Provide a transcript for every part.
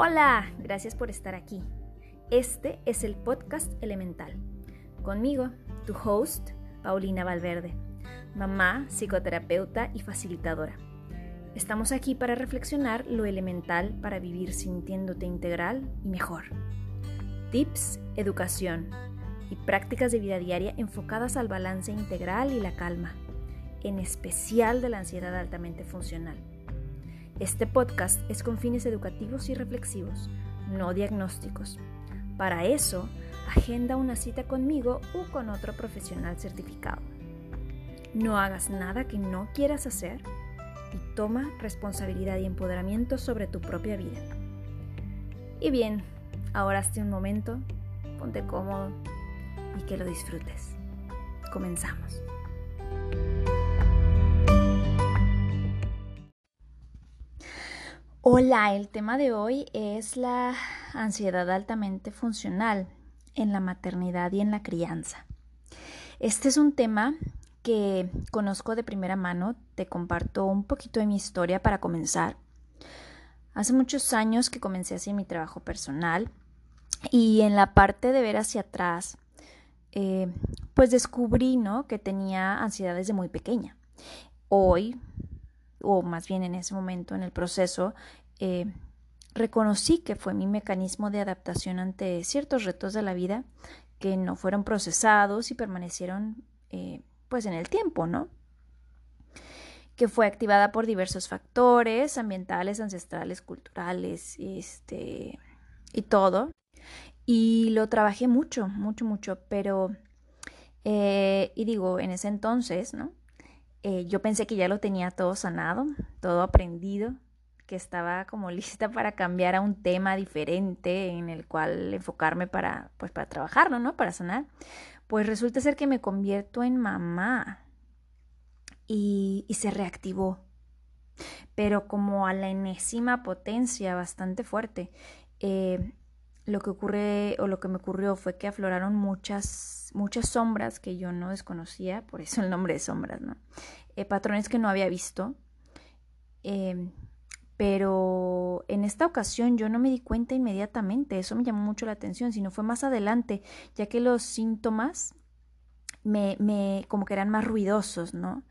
Hola, gracias por estar aquí. Este es el podcast Elemental. Conmigo, tu host, Paulina Valverde, mamá, psicoterapeuta y facilitadora. Estamos aquí para reflexionar lo elemental para vivir sintiéndote integral y mejor. Tips, educación y prácticas de vida diaria enfocadas al balance integral y la calma, en especial de la ansiedad altamente funcional. Este podcast es con fines educativos y reflexivos, no diagnósticos. Para eso, agenda una cita conmigo o con otro profesional certificado. No hagas nada que no quieras hacer y toma responsabilidad y empoderamiento sobre tu propia vida. Y bien, ahora hazte un momento, ponte cómodo y que lo disfrutes. Comenzamos. Hola, el tema de hoy es la ansiedad altamente funcional en la maternidad y en la crianza. Este es un tema que conozco de primera mano, te comparto un poquito de mi historia para comenzar. Hace muchos años que comencé así mi trabajo personal y en la parte de ver hacia atrás, eh, pues descubrí ¿no? que tenía ansiedad desde muy pequeña. Hoy, o más bien en ese momento en el proceso, eh, reconocí que fue mi mecanismo de adaptación ante ciertos retos de la vida que no fueron procesados y permanecieron eh, pues en el tiempo, ¿no? que fue activada por diversos factores ambientales, ancestrales, culturales, este, y todo. Y lo trabajé mucho, mucho, mucho, pero, eh, y digo, en ese entonces, ¿no? Eh, yo pensé que ya lo tenía todo sanado, todo aprendido, que estaba como lista para cambiar a un tema diferente en el cual enfocarme para, pues, para trabajarlo, ¿no? Para sanar. Pues resulta ser que me convierto en mamá y, se reactivó, pero como a la enésima potencia, bastante fuerte. Eh, lo que ocurre o lo que me ocurrió fue que afloraron muchas, muchas sombras que yo no desconocía, por eso el nombre de sombras, ¿no? Eh, patrones que no había visto. Eh, pero en esta ocasión yo no me di cuenta inmediatamente, eso me llamó mucho la atención, sino fue más adelante, ya que los síntomas me, me como que eran más ruidosos, ¿no?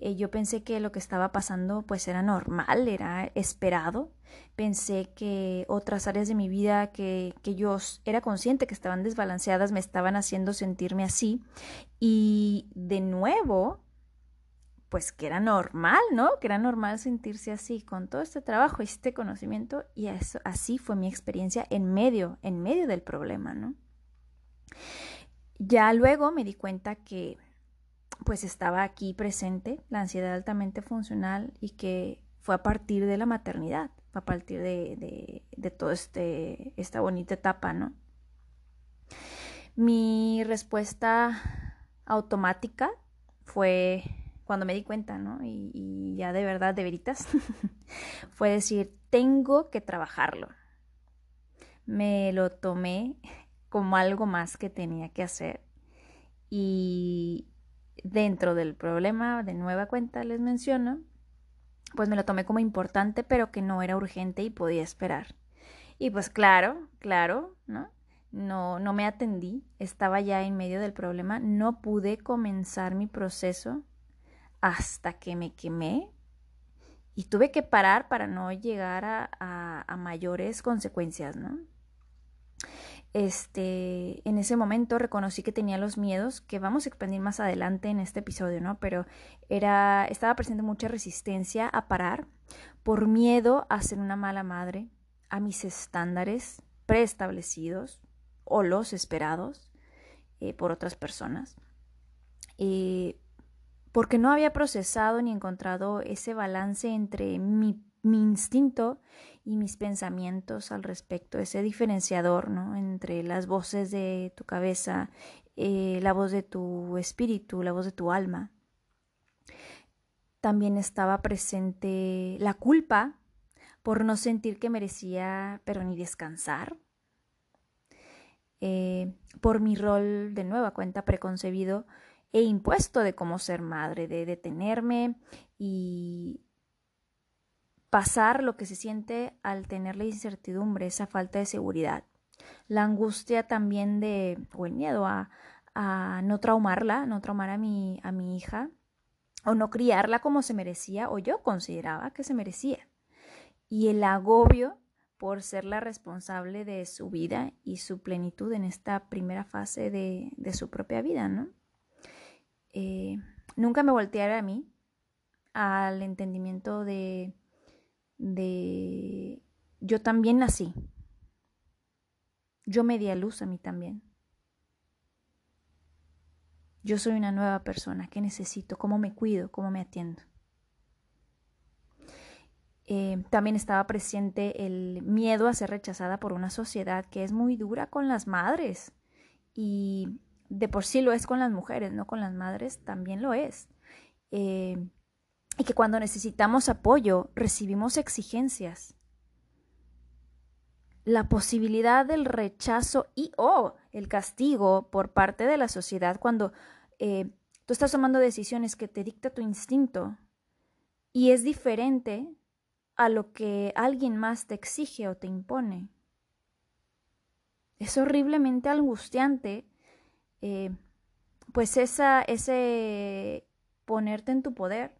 Eh, yo pensé que lo que estaba pasando pues era normal, era esperado. Pensé que otras áreas de mi vida que, que yo era consciente que estaban desbalanceadas me estaban haciendo sentirme así. Y de nuevo, pues que era normal, ¿no? Que era normal sentirse así con todo este trabajo este conocimiento. Y eso, así fue mi experiencia en medio, en medio del problema, ¿no? Ya luego me di cuenta que pues estaba aquí presente la ansiedad altamente funcional y que fue a partir de la maternidad, a partir de, de, de toda este, esta bonita etapa, ¿no? Mi respuesta automática fue cuando me di cuenta, ¿no? Y, y ya de verdad, de veritas, fue decir, tengo que trabajarlo. Me lo tomé como algo más que tenía que hacer. Y, dentro del problema de nueva cuenta les menciono, pues me lo tomé como importante, pero que no era urgente y podía esperar. Y pues claro, claro, ¿no? No, no me atendí, estaba ya en medio del problema, no pude comenzar mi proceso hasta que me quemé y tuve que parar para no llegar a, a, mayores consecuencias, ¿no? Este, en ese momento reconocí que tenía los miedos que vamos a expandir más adelante en este episodio, ¿no? Pero era, estaba presente mucha resistencia a parar por miedo a ser una mala madre, a mis estándares preestablecidos o los esperados eh, por otras personas. Eh, porque no había procesado ni encontrado ese balance entre mi mi instinto y mis pensamientos al respecto, ese diferenciador ¿no? entre las voces de tu cabeza, eh, la voz de tu espíritu, la voz de tu alma. También estaba presente la culpa por no sentir que merecía, pero ni descansar, eh, por mi rol de nueva cuenta preconcebido e impuesto de cómo ser madre, de detenerme y pasar lo que se siente al tener la incertidumbre, esa falta de seguridad. La angustia también de, o el miedo a, no traumarla, no traumar a mi, a mi hija, o no criarla como se merecía, o yo consideraba que se merecía. Y el agobio por ser la responsable de su vida y su plenitud en esta primera fase de, de su propia vida, ¿no? Eh, nunca me volteara a mí al entendimiento de, de yo también nací. Yo me di a luz a mí también. Yo soy una nueva persona. ¿Qué necesito? ¿Cómo me cuido? ¿Cómo me atiendo? Eh, también estaba presente el miedo a ser rechazada por una sociedad que es muy dura con las madres. Y de por sí lo es con las mujeres, no con las madres, también lo es. Eh, y que cuando necesitamos apoyo recibimos exigencias. La posibilidad del rechazo y o el castigo por parte de la sociedad cuando eh, tú estás tomando decisiones que te dicta tu instinto y es diferente a lo que alguien más te exige o te impone. Es horriblemente angustiante eh, pues esa, ese ponerte en tu poder,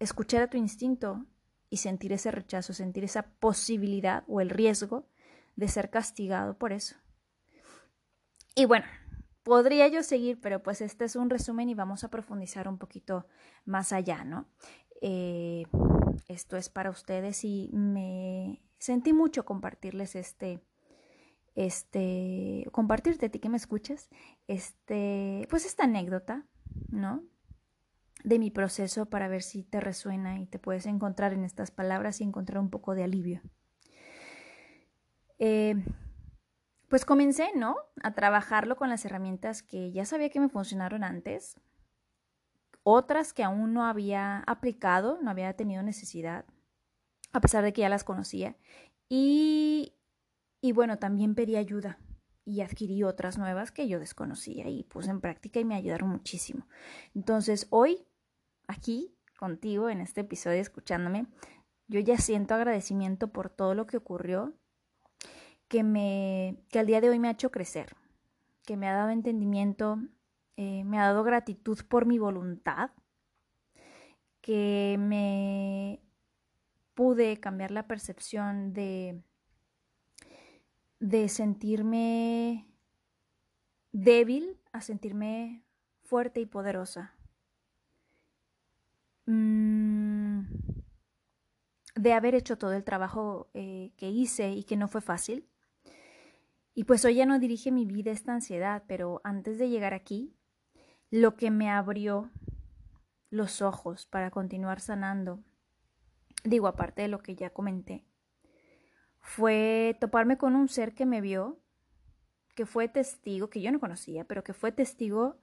escuchar a tu instinto y sentir ese rechazo, sentir esa posibilidad o el riesgo de ser castigado por eso. Y bueno, podría yo seguir, pero pues este es un resumen y vamos a profundizar un poquito más allá, ¿no? Eh, esto es para ustedes y me sentí mucho compartirles este, este, compartirte a ti que me escuchas, este, pues esta anécdota, ¿no? De mi proceso para ver si te resuena y te puedes encontrar en estas palabras y encontrar un poco de alivio. Eh, pues comencé, ¿no? A trabajarlo con las herramientas que ya sabía que me funcionaron antes, otras que aún no había aplicado, no había tenido necesidad, a pesar de que ya las conocía. Y y bueno, también pedí ayuda y adquirí otras nuevas que yo desconocía y puse en práctica y me ayudaron muchísimo. Entonces, hoy, aquí, contigo, en este episodio, escuchándome, yo ya siento agradecimiento por todo lo que ocurrió, que, me, que al día de hoy me ha hecho crecer, que me ha dado entendimiento, eh, me ha dado gratitud por mi voluntad, que me pude cambiar la percepción de de sentirme débil a sentirme fuerte y poderosa. Mm, de haber hecho todo el trabajo eh, que hice y que no fue fácil. Y pues hoy ya no dirige mi vida esta ansiedad, pero antes de llegar aquí, lo que me abrió los ojos para continuar sanando, digo aparte de lo que ya comenté, fue toparme con un ser que me vio, que fue testigo, que yo no conocía, pero que fue testigo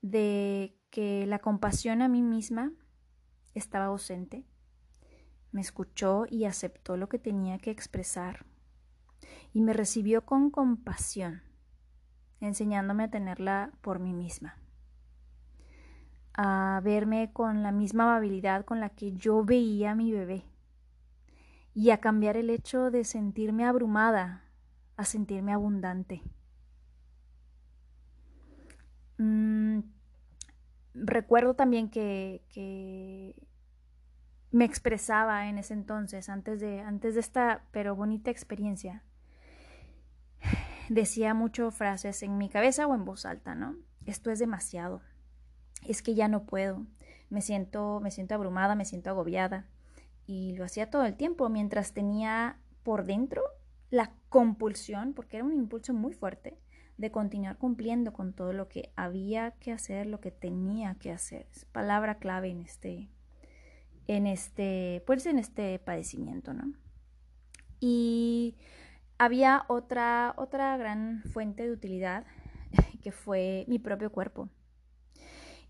de que la compasión a mí misma estaba ausente. Me escuchó y aceptó lo que tenía que expresar y me recibió con compasión, enseñándome a tenerla por mí misma, a verme con la misma amabilidad con la que yo veía a mi bebé y a cambiar el hecho de sentirme abrumada a sentirme abundante. Mm, recuerdo también que, me expresaba en ese entonces, antes de, antes de esta pero bonita experiencia. Decía mucho frases en mi cabeza o en voz alta, ¿no? Esto es demasiado. Es que ya no puedo. Me siento, me siento abrumada, me siento agobiada y lo hacía todo el tiempo mientras tenía por dentro la compulsión, porque era un impulso muy fuerte, de continuar cumpliendo con todo lo que había que hacer, lo que tenía que hacer. Es palabra clave en este, en este, pues en este padecimiento, ¿no? Y había otra, otra gran fuente de utilidad que fue mi propio cuerpo.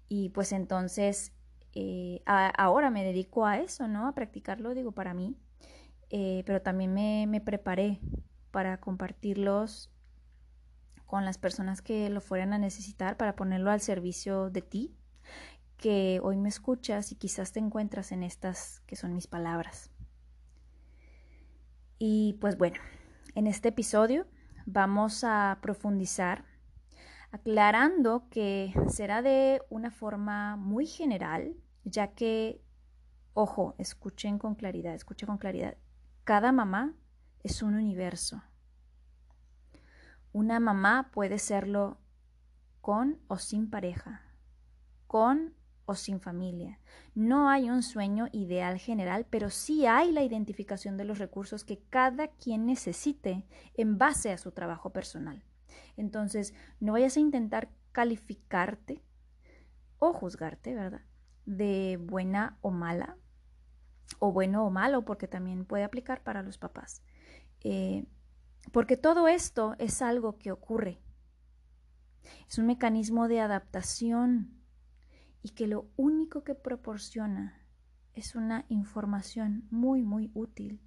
Y pues entonces eh, ahora me dedico a eso, ¿no? A practicarlo, digo, para mí. Eh, pero también me, me, preparé para compartirlos con las personas que lo fueran a necesitar, para ponerlo al servicio de ti, que hoy me escuchas y quizás te encuentras en estas que son mis palabras. Y pues bueno, en este episodio vamos a profundizar aclarando que será de una forma muy general, ya que, ojo, escuchen con claridad, escuchen con claridad, cada mamá es un universo. Una mamá puede serlo con o sin pareja, con o sin familia. No hay un sueño ideal general, pero sí hay la identificación de los recursos que cada quien necesite en base a su trabajo personal. Entonces, no vayas a intentar calificarte o juzgarte, ¿verdad? De buena o mala, o bueno o malo, porque también puede aplicar para los papás. Eh, porque todo esto es algo que ocurre. Es un mecanismo de adaptación y que lo único que proporciona es una información muy, muy útil.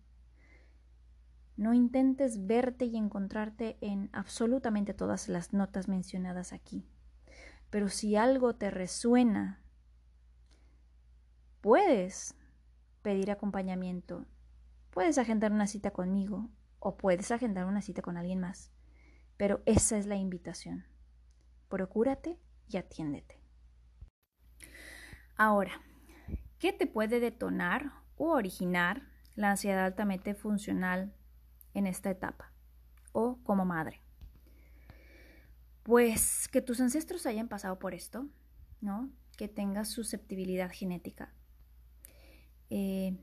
No intentes verte y encontrarte en absolutamente todas las notas mencionadas aquí. Pero si algo te resuena, puedes pedir acompañamiento, puedes agendar una cita conmigo o puedes agendar una cita con alguien más. Pero esa es la invitación. Procúrate y atiéndete. Ahora, ¿qué te puede detonar o originar la ansiedad altamente funcional en esta etapa o como madre? Pues que tus ancestros hayan pasado por esto, ¿no? Que tengas susceptibilidad genética. Eh,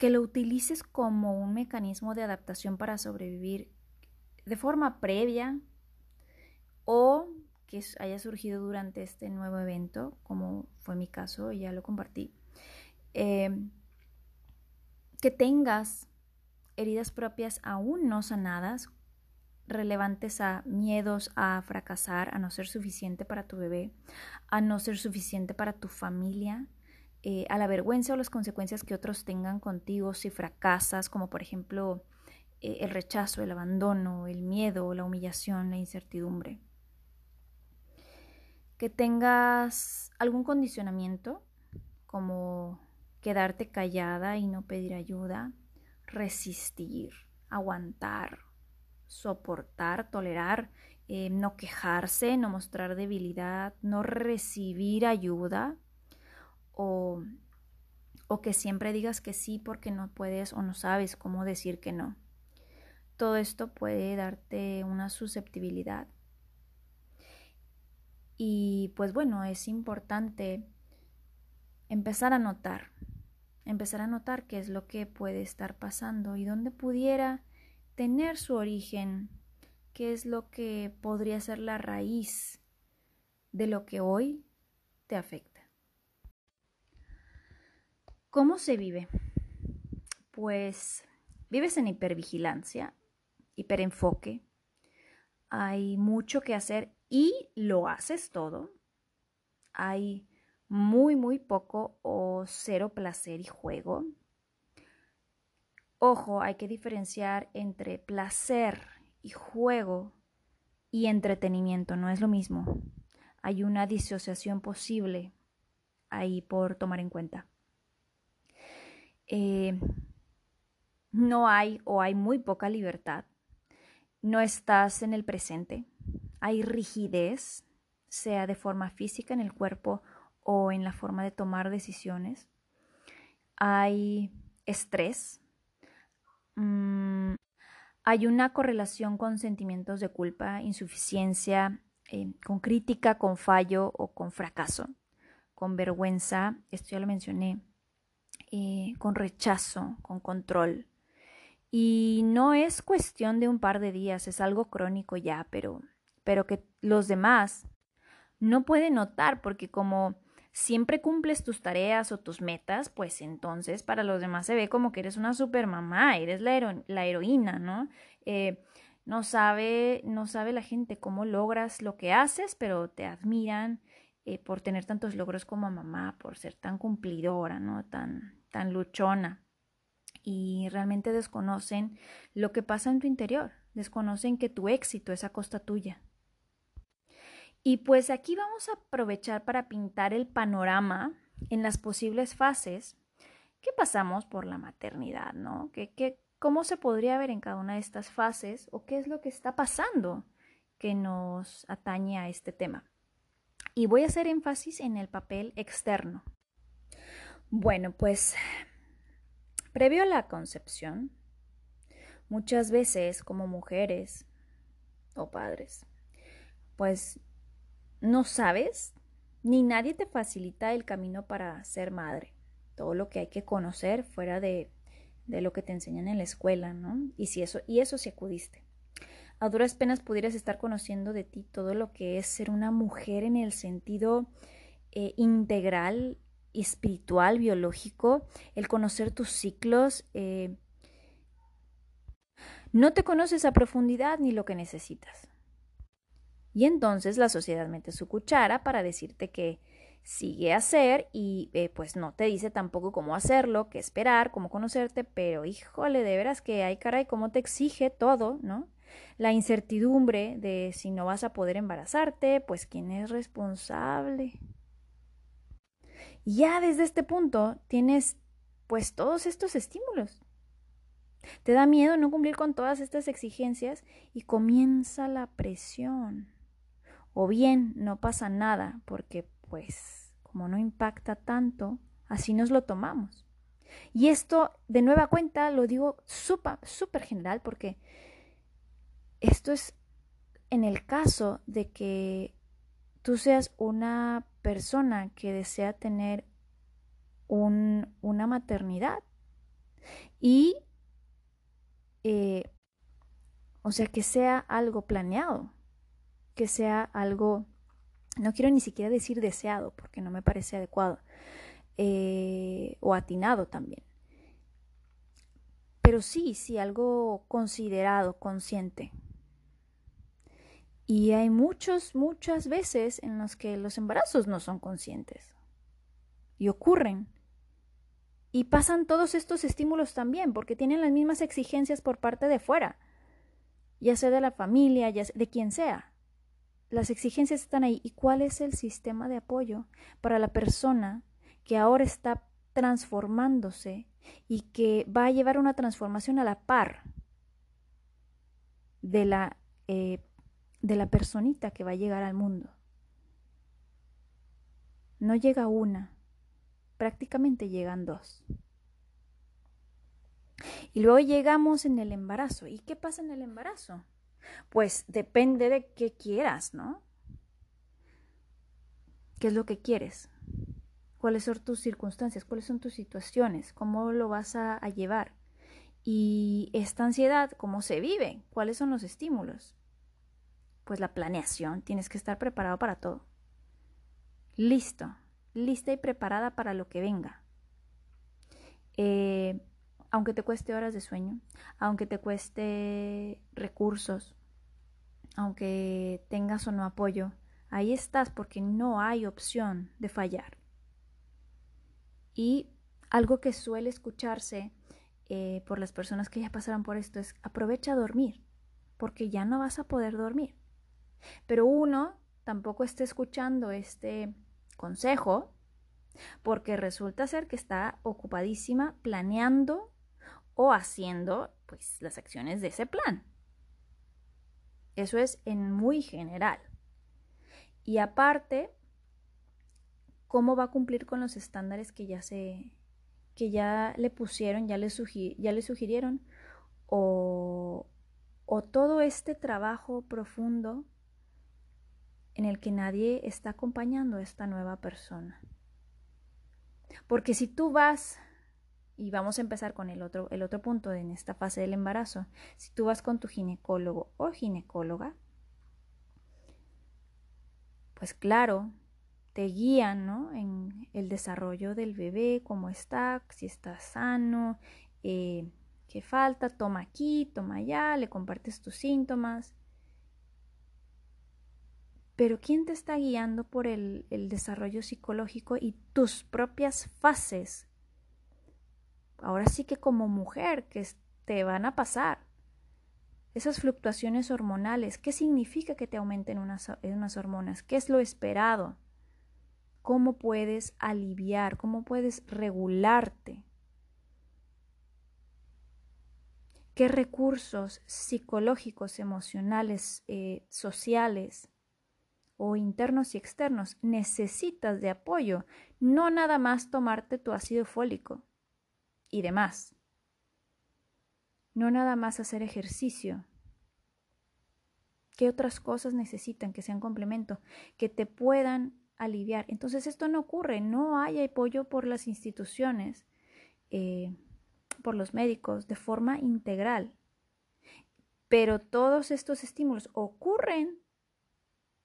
que lo utilices como un mecanismo de adaptación para sobrevivir de forma previa o que haya surgido durante este nuevo evento, como fue mi caso, y ya lo compartí, em, que tengas heridas propias aún no sanadas, relevantes a miedos a fracasar, a no ser suficiente para tu bebé, a no ser suficiente para tu familia, eh, a la vergüenza o las consecuencias que otros tengan contigo si fracasas, como por ejemplo eh, el rechazo, el abandono, el miedo, la humillación, la incertidumbre. Que tengas algún condicionamiento, como quedarte callada y no pedir ayuda, resistir, aguantar, soportar, tolerar, eh, no quejarse, no mostrar debilidad, no recibir ayuda o, o que siempre digas que sí porque no puedes o no sabes cómo decir que no. Todo esto puede darte una susceptibilidad y pues bueno, es importante empezar a notar, empezar a notar qué es lo que puede estar pasando y dónde pudiera tener su origen, qué es lo que podría ser la raíz de lo que hoy te afecta. ¿Cómo se vive? Pues vives en hipervigilancia, hiperenfoque, hay mucho que hacer y lo haces todo, hay muy, muy poco o cero placer y juego. Ojo, hay que diferenciar entre placer y juego y entretenimiento, no es lo mismo. Hay una disociación posible ahí por tomar en cuenta. Eh, no hay o hay muy poca libertad. No estás en el presente hay rigidez, sea de forma física en el cuerpo o en la forma de tomar decisiones. Hay estrés. Mm, hay una correlación con sentimientos de culpa, insuficiencia, eh, con crítica, con fallo o con fracaso, con vergüenza, esto ya lo mencioné, eh, con rechazo, con control. Y no es cuestión de un par de días, es algo crónico ya, pero pero que los demás no pueden notar porque como siempre cumples tus tareas o tus metas, pues entonces para los demás se ve como que eres una super mamá, eres la, la heroína, ¿no? Eh, no sabe, no sabe la gente cómo logras lo que haces, pero te admiran eh, por tener tantos logros como mamá, por ser tan cumplidora, ¿no? Tan, tan luchona. Y realmente desconocen lo que pasa en tu interior, desconocen que tu éxito es a costa tuya, Y pues aquí vamos a aprovechar para pintar el panorama en las posibles fases que pasamos por la maternidad, ¿no? ¿Qué, cómo se podría ver en cada una de estas fases o qué es lo que está pasando que nos atañe a este tema? Y voy a hacer énfasis en el papel externo. Bueno, pues previo a la concepción, muchas veces como mujeres o padres, pues no sabes ni nadie te facilita el camino para ser madre. Todo lo que hay que conocer fuera de, de lo que te enseñan en la escuela, ¿no? Y si eso, y eso si acudiste. A duras penas pudieras estar conociendo de ti todo lo que es ser una mujer en el sentido eh, integral, espiritual, biológico, el conocer tus ciclos. Eh, no te conoces a profundidad ni lo que necesitas. Y entonces la sociedad mete su cuchara para decirte que sigue a hacer y eh, pues no te dice tampoco cómo hacerlo, qué esperar, cómo conocerte, pero híjole, de veras que hay caray, cómo te exige todo, ¿no? La incertidumbre de si no vas a poder embarazarte, pues quién es responsable. Ya desde este punto tienes pues todos estos estímulos. Te da miedo no cumplir con todas estas exigencias y comienza la presión. O bien no pasa nada porque pues como no impacta tanto, así nos lo tomamos. Y esto de nueva cuenta lo digo súper general porque esto es en el caso de que tú seas una persona que desea tener un, una maternidad y, eh, o sea, que sea algo planeado, que sea algo, no quiero ni siquiera decir deseado, porque no me parece adecuado, eh, o atinado también. Pero sí, sí, algo considerado, consciente. Y hay muchos, muchas veces en los que los embarazos no son conscientes. Y ocurren. Y pasan todos estos estímulos también, porque tienen las mismas exigencias por parte de fuera, ya sea de la familia, ya sea de quien sea las exigencias están ahí. ¿Y cuál es el sistema de apoyo para la persona que ahora está transformándose y que va a llevar una transformación a la par de la, eh, de la personita que va a llegar al mundo? No llega una, prácticamente llegan dos. Y luego llegamos en el embarazo. ¿Y qué pasa en el embarazo? Pues depende de qué quieras, ¿no? ¿Qué es lo que quieres? ¿Cuáles son tus circunstancias? ¿Cuáles son tus situaciones? ¿Cómo lo vas a, llevar? Y esta ansiedad, ¿cómo se vive? ¿Cuáles son los estímulos? Pues la planeación, tienes que estar preparado para todo. Listo, lista y preparada para lo que venga. Eh, aunque te cueste horas de sueño, aunque te cueste recursos, aunque tengas o no apoyo, ahí estás porque no hay opción de fallar. Y algo que suele escucharse eh, por las personas que ya pasaron por esto es aprovecha a dormir, porque ya no vas a poder dormir. Pero uno tampoco está escuchando este consejo porque resulta ser que está ocupadísima planeando o haciendo pues las acciones de ese plan. Eso es en muy general. Y aparte, cómo va a cumplir con los estándares que ya se que ya le pusieron, ya le, ya le sugirieron o, o todo este trabajo profundo en el que nadie está acompañando a esta nueva persona. Porque si tú vas y vamos a empezar con el otro, el otro punto en esta fase del embarazo. Si tú vas con tu ginecólogo o ginecóloga, pues claro, te guían ¿no? en el desarrollo del bebé, cómo está, si está sano, eh, qué falta, toma aquí, toma allá, le compartes tus síntomas. Pero ¿quién te está guiando por el, el desarrollo psicológico y tus propias fases ahora sí que como mujer que te van a pasar. esas fluctuaciones hormonales. ¿Qué significa que te aumenten unas, unas hormonas? ¿Qué es lo esperado? ¿Cómo puedes aliviar? ¿Cómo puedes regularte? ¿Qué recursos psicológicos, emocionales, eh, sociales o internos y externos necesitas de apoyo? No nada más tomarte tu ácido fólico y demás. No nada más hacer ejercicio. ¿Qué otras cosas necesitan que sean complemento? Que te puedan aliviar. Entonces esto no ocurre, no hay apoyo por las instituciones, eh, por los médicos, de forma integral. Pero todos estos estímulos ocurren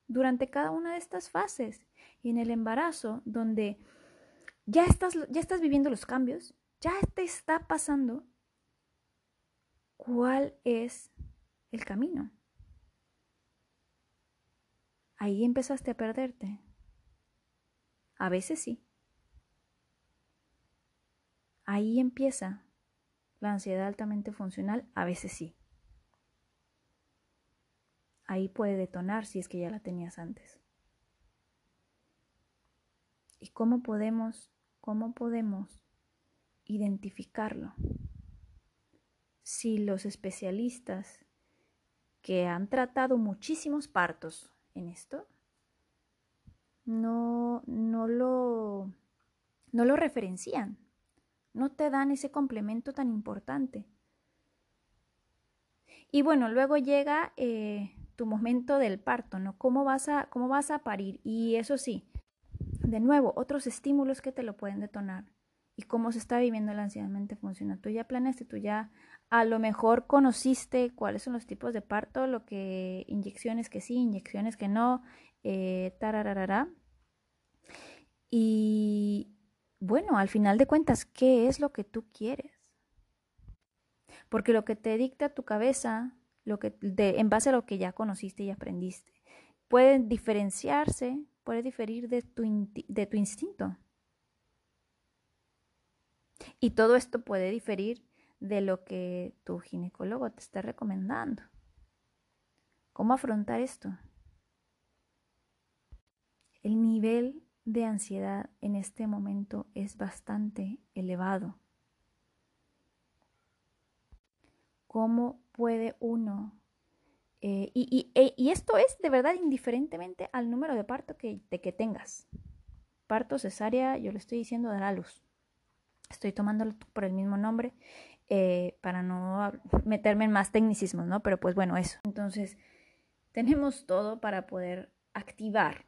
durante cada una de estas fases. Y en el embarazo, donde ya estás, ya estás viviendo los cambios, ya te está pasando, cuál es el camino. Ahí empezaste a perderte. A veces sí. Ahí empieza la ansiedad altamente funcional, a veces sí. Ahí puede detonar si es que ya la tenías antes. ¿Y cómo podemos, cómo podemos identificarlo? si los especialistas que han tratado muchísimos partos en esto no, no, lo, no lo referencian, no te dan ese complemento tan importante. Y bueno, luego llega eh, tu momento del parto, ¿no? ¿Cómo vas, a, ¿Cómo vas a parir? Y eso sí, de nuevo, otros estímulos que te lo pueden detonar. Y cómo se está viviendo la ansiedad mente funciona. Tú ya planeaste, tú ya a lo mejor conociste cuáles son los tipos de parto, lo que inyecciones que sí, inyecciones que no, eh. Y bueno, al final de cuentas, ¿qué es lo que tú quieres? Porque lo que te dicta tu cabeza, lo que en base a lo que ya conociste y aprendiste, puede diferenciarse, puede diferir de tu, de tu instinto. Y todo esto puede diferir de lo que tu ginecólogo te está recomendando. ¿Cómo afrontar esto? El nivel de ansiedad en este momento es bastante elevado. ¿Cómo puede uno... Eh, e, y, esto es de verdad indiferentemente al número de parto que, tengas. Parto, cesárea, yo le estoy diciendo dar a luz. Estoy tomándolo por el mismo nombre. Eh, para no meterme en más tecnicismos, ¿no? Pero pues bueno, eso. Entonces, tenemos todo para poder activar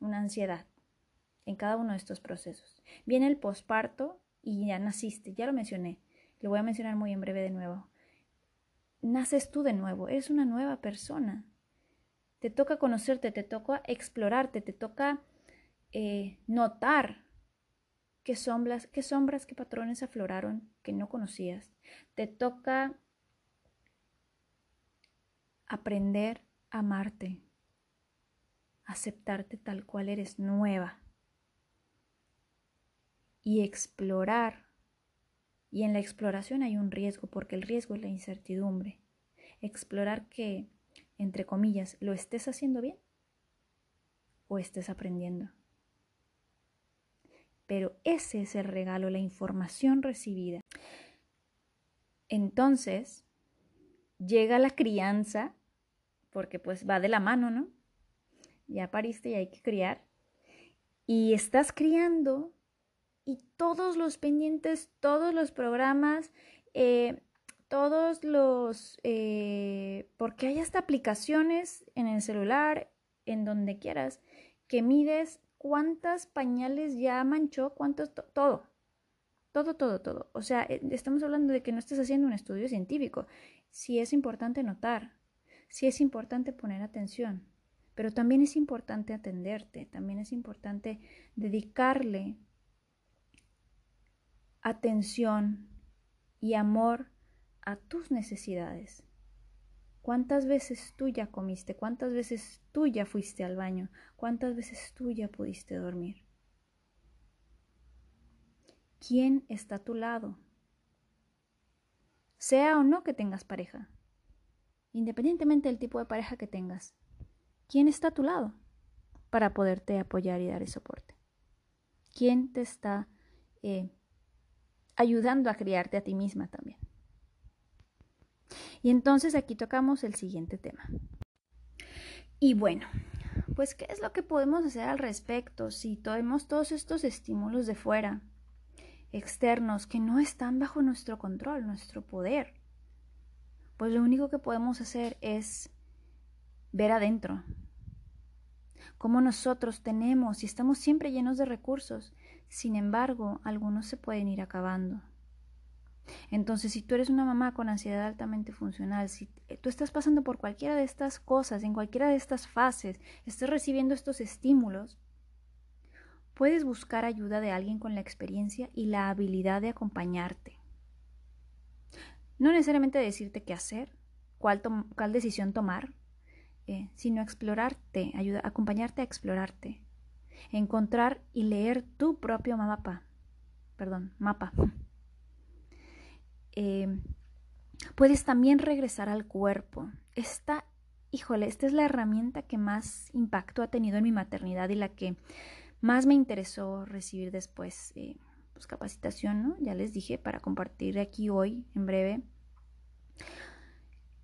una ansiedad en cada uno de estos procesos. Viene el posparto y ya naciste, ya lo mencioné, lo voy a mencionar muy en breve de nuevo. Naces tú de nuevo, eres una nueva persona. Te toca conocerte, te toca explorarte, te toca eh, notar qué sombras, qué sombras, qué patrones afloraron que no conocías. Te toca aprender a amarte, aceptarte tal cual eres nueva y explorar. Y en la exploración hay un riesgo, porque el riesgo es la incertidumbre. Explorar que, entre comillas, lo estés haciendo bien o estés aprendiendo pero ese es el regalo, la información recibida. Entonces, llega la crianza, porque pues va de la mano, ¿no? Ya pariste y hay que criar. Y estás criando y todos los pendientes, todos los programas, eh, todos los, eh, porque hay hasta aplicaciones en el celular, en donde quieras, que mides cuántas pañales ya manchó, cuántos, todo, todo, todo, todo. O sea, eh, estamos hablando de que no estés haciendo un estudio científico. Sí es importante notar, sí es importante poner atención, pero también es importante atenderte, también es importante dedicarle atención y amor a tus necesidades. ¿Cuántas veces tú ya comiste? ¿Cuántas veces tú ya fuiste al baño? ¿Cuántas veces tú ya pudiste dormir? ¿Quién está a tu lado? Sea o no que tengas pareja. independientemente del tipo de pareja que tengas, ¿quién está a tu lado para poderte apoyar y dar el soporte? ¿Quién te está eh, ayudando a criarte a ti misma también? Y entonces aquí tocamos el siguiente tema. Y bueno, pues ¿qué es lo que podemos hacer al respecto si tenemos todos estos estímulos de fuera, externos, que no están bajo nuestro control, nuestro poder? Pues lo único que podemos hacer es ver adentro, cómo nosotros tenemos y estamos siempre llenos de recursos, sin embargo, algunos se pueden ir acabando. Entonces, si tú eres una mamá con ansiedad altamente funcional, si tú estás pasando por cualquiera de estas cosas, en cualquiera de estas fases, estás recibiendo estos estímulos, puedes buscar ayuda de alguien con la experiencia y la habilidad de acompañarte. No necesariamente decirte qué hacer, cuál, decisión tomar, eh, sino explorarte, ayuda, acompañarte a explorarte, encontrar y leer tu propio mapa, perdón, mapa. Em, puedes también regresar al cuerpo. Esta, híjole, esta es la herramienta que más impacto ha tenido en mi maternidad y la que más me interesó recibir después, eh, pues capacitación, ¿no? Ya les dije, para compartir aquí hoy, en breve.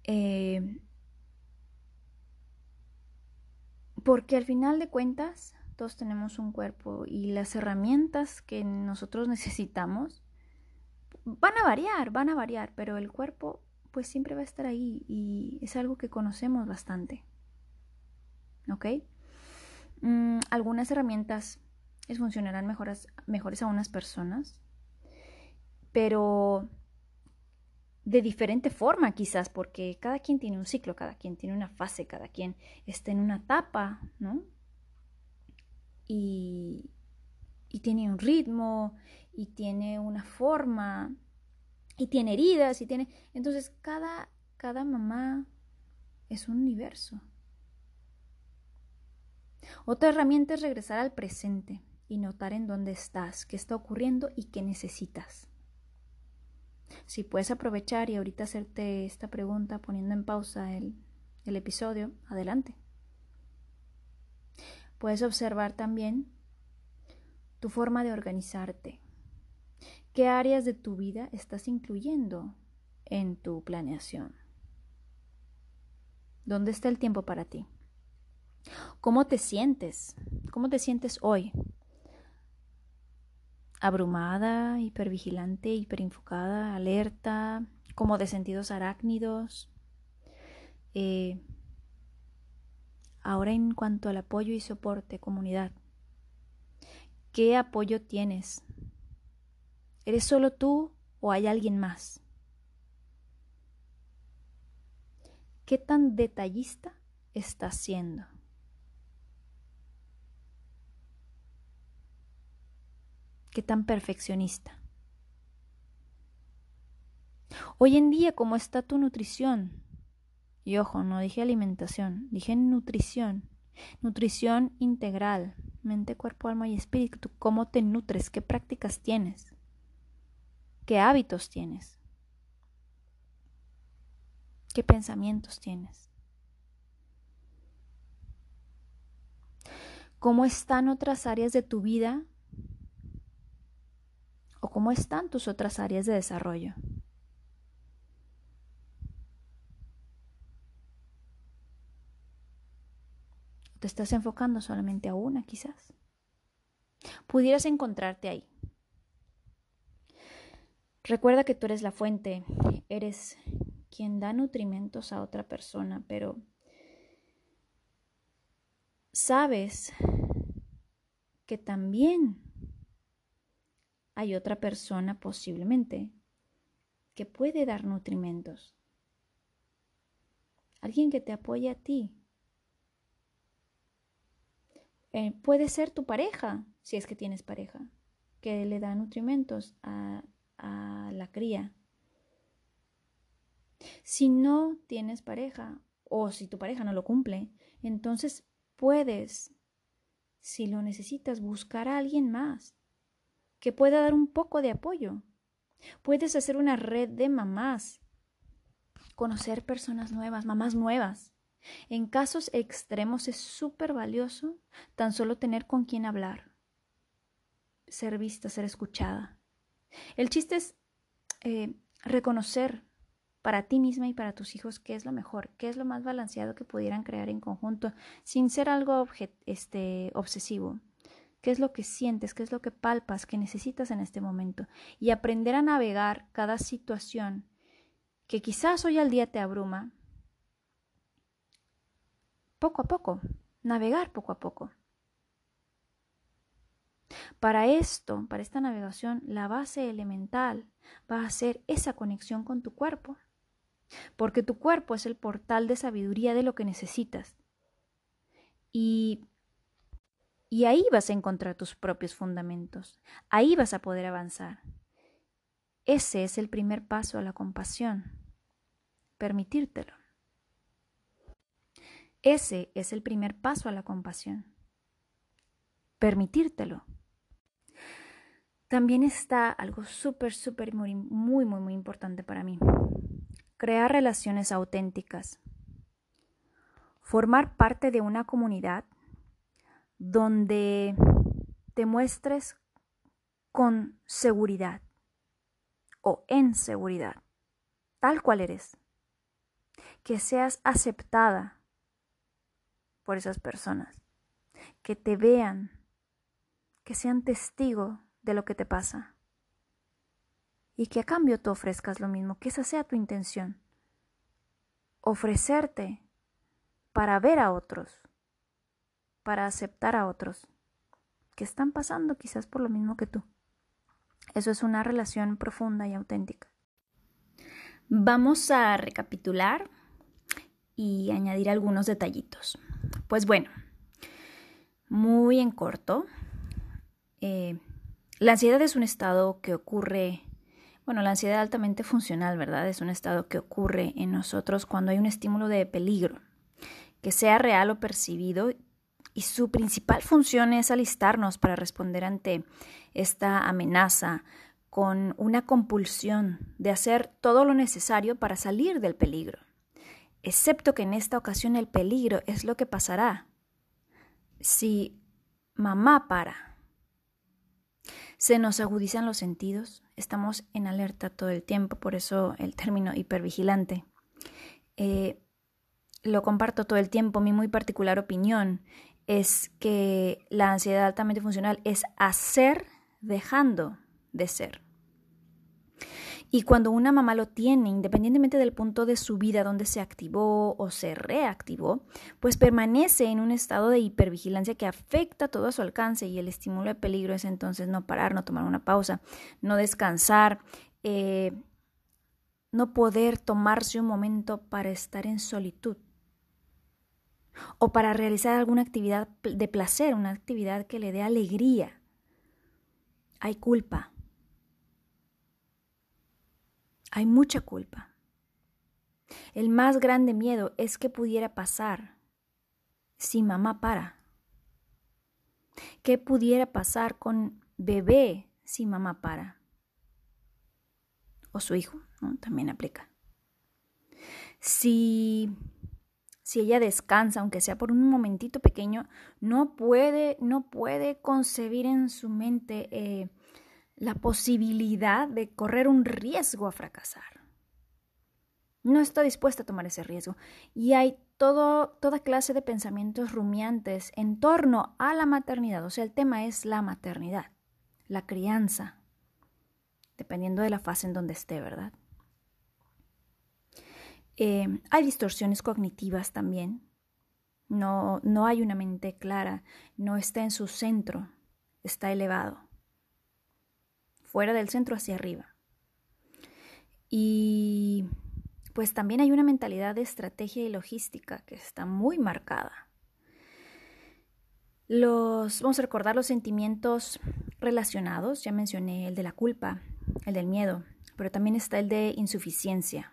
Em, porque al final de cuentas, todos tenemos un cuerpo y las herramientas que nosotros necesitamos van a variar, van a variar, pero el cuerpo pues siempre va a estar ahí y es algo que conocemos bastante. ¿Ok? Mm, algunas herramientas les funcionarán mejores, mejores a unas personas, pero de diferente forma quizás, porque cada quien tiene un ciclo, cada quien tiene una fase, cada quien está en una etapa, ¿no? Y, tiene un ritmo y tiene una forma y tiene heridas y tiene... Entonces cada, cada mamá es un universo. Otra herramienta es regresar al presente y notar en dónde estás, qué está ocurriendo y qué necesitas. Si puedes aprovechar y ahorita hacerte esta pregunta poniendo en pausa el, el episodio, adelante. Puedes observar también tu forma de organizarte. ¿Qué áreas de tu vida estás incluyendo en tu planeación? ¿Dónde está el tiempo para ti? ¿Cómo te sientes? ¿Cómo te sientes hoy? ¿Abrumada, hipervigilante, hiperenfocada, alerta, como de sentidos arácnidos? Eh, ahora en cuanto al apoyo y soporte, comunidad, ¿Qué apoyo tienes? ¿Eres solo tú o hay alguien más? ¿Qué tan detallista estás siendo? ¿Qué tan perfeccionista? Hoy en día, ¿cómo está tu nutrición? Y ojo, no dije alimentación, dije nutrición. Nutrición integral, mente, cuerpo, alma y espíritu. ¿Cómo te nutres? ¿Qué prácticas tienes? ¿Qué hábitos tienes? ¿Qué pensamientos tienes? ¿Cómo están otras áreas de tu vida? ¿O cómo están tus otras áreas de desarrollo? ¿Te estás enfocando solamente a una quizás? Pudieras encontrarte ahí. Recuerda que tú eres la fuente, eres quien da nutrimentos a otra persona, pero sabes que también hay otra persona posiblemente que puede dar nutrimentos. Alguien que te apoye a ti, eh, puede ser tu pareja, si es que tienes pareja, que le da nutrimentos a, a la cría. Si no tienes pareja o si tu pareja no lo cumple, entonces puedes, si lo necesitas, buscar a alguien más que pueda dar un poco de apoyo. Puedes hacer una red de mamás conocer personas nuevas, mamás nuevas. En casos extremos es súper valioso tan solo tener con quién hablar, ser vista, ser escuchada. El chiste es eh, reconocer para ti misma y para tus hijos qué es lo mejor, qué es lo más balanceado que pudieran crear en conjunto, sin ser algo este, obsesivo. ¿Qué es lo que sientes? ¿Qué es lo que palpas? que necesitas en este momento? Y aprender a navegar cada situación que quizás hoy al día te abruma, poco a poco, navegar poco a poco. Para esto, para esta navegación, la base elemental va a ser esa conexión con tu cuerpo, porque tu cuerpo es el portal de sabiduría de lo que necesitas. Y, y ahí vas a encontrar tus propios fundamentos, ahí vas a poder avanzar. Ese es el primer paso a la compasión, permitírtelo. Ese es el primer paso a la compasión, permitírtelo. También está algo súper, súper, muy, muy, muy, importante para mí. Crear relaciones auténticas. Formar parte de una comunidad donde te muestres con seguridad o en seguridad, tal cual eres. Que seas aceptada por esas personas. Que te vean, que sean testigo de lo que te pasa. Y que a cambio tú ofrezcas lo mismo, que esa sea tu intención. Ofrecerte para ver a otros, para aceptar a otros que están pasando quizás por lo mismo que tú. Eso es una relación profunda y auténtica. Vamos a recapitular y añadir algunos detallitos. Pues bueno, muy en corto, eh, la ansiedad es un estado que ocurre, bueno, la ansiedad altamente funcional, ¿verdad? Es un estado que ocurre en nosotros cuando hay un estímulo de peligro, que sea real o percibido, y su principal función es alistarnos para responder ante esta amenaza con una compulsión de hacer todo lo necesario para salir del peligro, excepto que en esta ocasión el peligro es lo que pasará si mamá para se nos agudizan los sentidos, estamos en alerta todo el tiempo, por eso el término hipervigilante. Eh, lo comparto todo el tiempo, mi muy particular opinión es que la ansiedad altamente funcional es hacer dejando de ser. Y cuando una mamá lo tiene, independientemente del punto de su vida donde se activó o se reactivó, pues permanece en un estado de hipervigilancia que afecta todo a su alcance y el estímulo de peligro es entonces no parar, no tomar una pausa, no descansar, eh, no poder tomarse un momento para estar en solitud o para realizar alguna actividad de placer, una actividad que le dé alegría. Hay culpa, hay mucha culpa. El más grande miedo es que pudiera pasar si mamá para. ¿Qué pudiera pasar con bebé si mamá para? O su hijo, También aplica. Si, si ella descansa, aunque sea por un momentito pequeño, no puede, no puede concebir en su mente eh, la posibilidad de correr un riesgo a fracasar. No está dispuesta a tomar ese riesgo. Y hay todo, toda clase de pensamientos rumiantes en torno a la maternidad. O sea, el tema es la maternidad, la crianza, dependiendo de la fase en donde esté, ¿verdad? Eh, hay distorsiones cognitivas también. No, no hay una mente clara, no está en su centro, está elevado fuera del centro hacia arriba. Y pues también hay una mentalidad de estrategia y logística que está muy marcada. Los, vamos a recordar los sentimientos relacionados, ya mencioné el de la culpa, el del miedo, pero también está el de insuficiencia,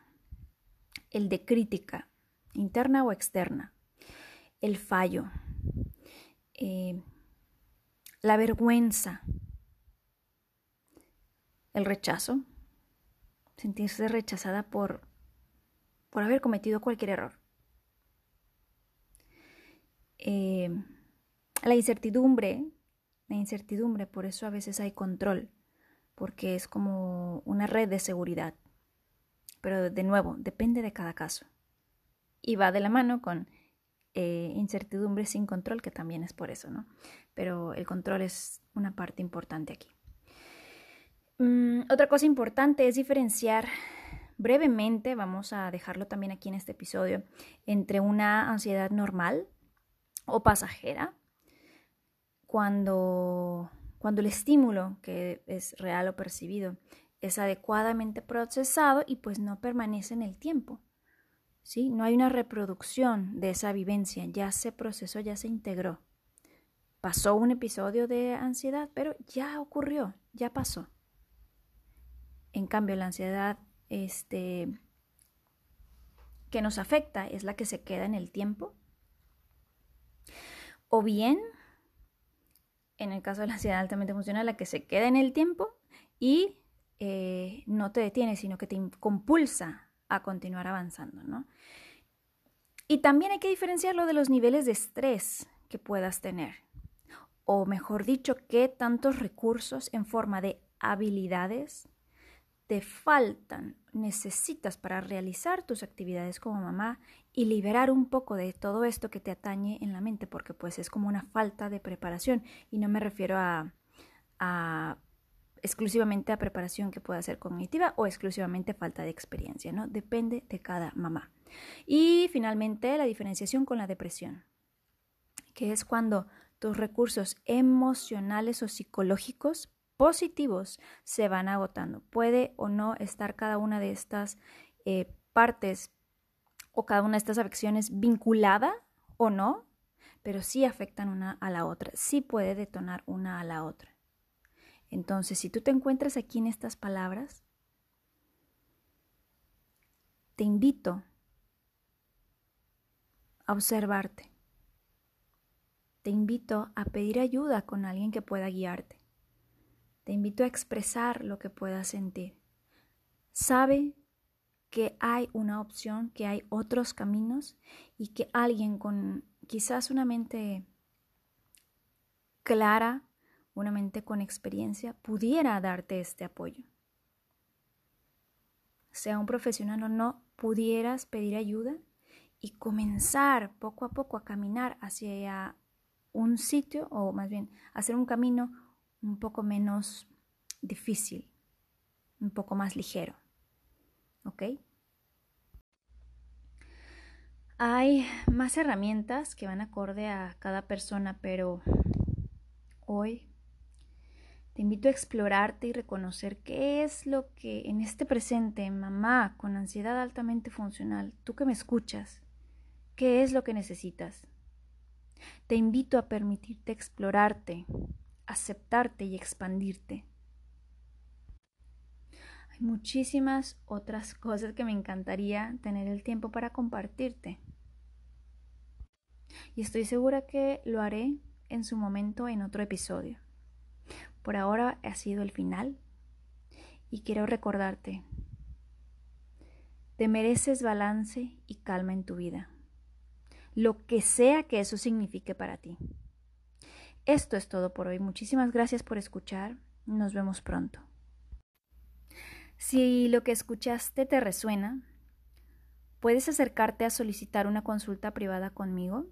el de crítica, interna o externa, el fallo, eh, la vergüenza, el rechazo, sentirse rechazada por, por haber cometido cualquier error. Eh, la incertidumbre, la incertidumbre, por eso a veces hay control, porque es como una red de seguridad. Pero de nuevo, depende de cada caso. Y va de la mano con eh, incertidumbre sin control, que también es por eso, ¿no? Pero el control es una parte importante aquí. Mm, otra cosa importante es diferenciar brevemente, vamos a dejarlo también aquí en este episodio, entre una ansiedad normal o pasajera, cuando, cuando el estímulo, que es real o percibido, es adecuadamente procesado y pues no permanece en el tiempo. ¿sí? No hay una reproducción de esa vivencia, ya se procesó, ya se integró. Pasó un episodio de ansiedad, pero ya ocurrió, ya pasó. En cambio, la ansiedad este, que nos afecta es la que se queda en el tiempo. O bien, en el caso de la ansiedad altamente emocional, la que se queda en el tiempo y eh, no te detiene, sino que te compulsa a continuar avanzando, ¿no? Y también hay que diferenciarlo de los niveles de estrés que puedas tener. O mejor dicho, qué tantos recursos en forma de habilidades te faltan, necesitas para realizar tus actividades como mamá y liberar un poco de todo esto que te atañe en la mente, porque pues es como una falta de preparación y no me refiero a, exclusivamente a preparación que pueda ser cognitiva o exclusivamente falta de experiencia, ¿no? Depende de cada mamá. Y finalmente la diferenciación con la depresión, que es cuando tus recursos emocionales o psicológicos positivos se van agotando. Puede o no estar cada una de estas eh, partes o cada una de estas afecciones vinculada o no, pero sí afectan una a la otra, sí puede detonar una a la otra. Entonces, si tú te encuentras aquí en estas palabras, te invito a observarte. Te invito a pedir ayuda con alguien que pueda guiarte. Te invito a expresar lo que puedas sentir. Sabe que hay una opción, que hay otros caminos y que alguien con quizás una mente clara una mente con experiencia pudiera darte este apoyo. Sea un profesional o no, pudieras pedir ayuda y comenzar poco a poco a caminar hacia un sitio o más bien hacer un camino un poco menos difícil, un poco más ligero. ¿Ok? Hay más herramientas que van acorde a cada persona, pero hoy te invito a explorarte y reconocer qué es lo que en este presente, mamá con ansiedad altamente funcional, tú que me escuchas, qué es lo que necesitas. Te invito a permitirte explorarte, aceptarte y expandirte. Hay muchísimas otras cosas que me encantaría tener el tiempo para compartirte. Y estoy segura que lo haré en su momento en otro episodio. Por ahora ha sido el final y quiero recordarte, te mereces balance y calma en tu vida, lo que sea que eso signifique para ti. Esto es todo por hoy. Muchísimas gracias por escuchar. Nos vemos pronto. Si lo que escuchaste te resuena, puedes acercarte a solicitar una consulta privada conmigo.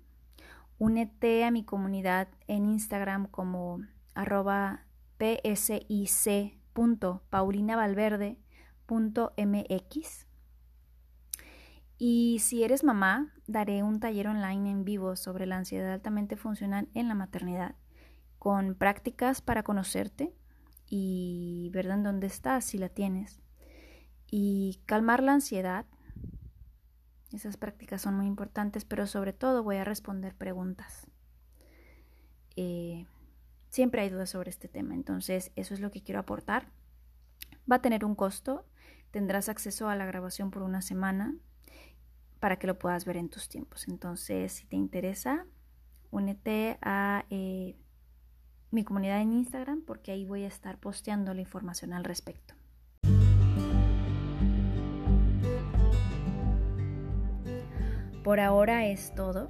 Únete a mi comunidad en Instagram como arroba psic.paulinavalverde.mx. Y si eres mamá, daré un taller online en vivo sobre la ansiedad altamente funcional en la maternidad, con prácticas para conocerte y ver en dónde estás si la tienes. Y calmar la ansiedad. Esas prácticas son muy importantes, pero sobre todo voy a responder preguntas. Eh, Siempre hay dudas sobre este tema, entonces eso es lo que quiero aportar. Va a tener un costo, tendrás acceso a la grabación por una semana para que lo puedas ver en tus tiempos. Entonces, si te interesa, únete a eh, mi comunidad en Instagram porque ahí voy a estar posteando la información al respecto. Por ahora es todo.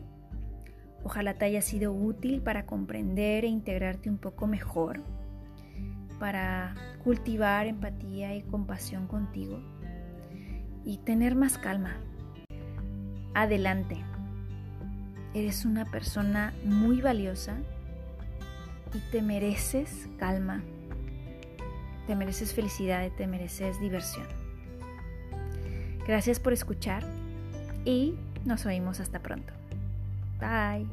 Ojalá te haya sido útil para comprender e integrarte un poco mejor, para cultivar empatía y compasión contigo y tener más calma. Adelante. Eres una persona muy valiosa y te mereces calma, te mereces felicidad te mereces diversión. Gracias por escuchar y nos oímos hasta pronto. Bye.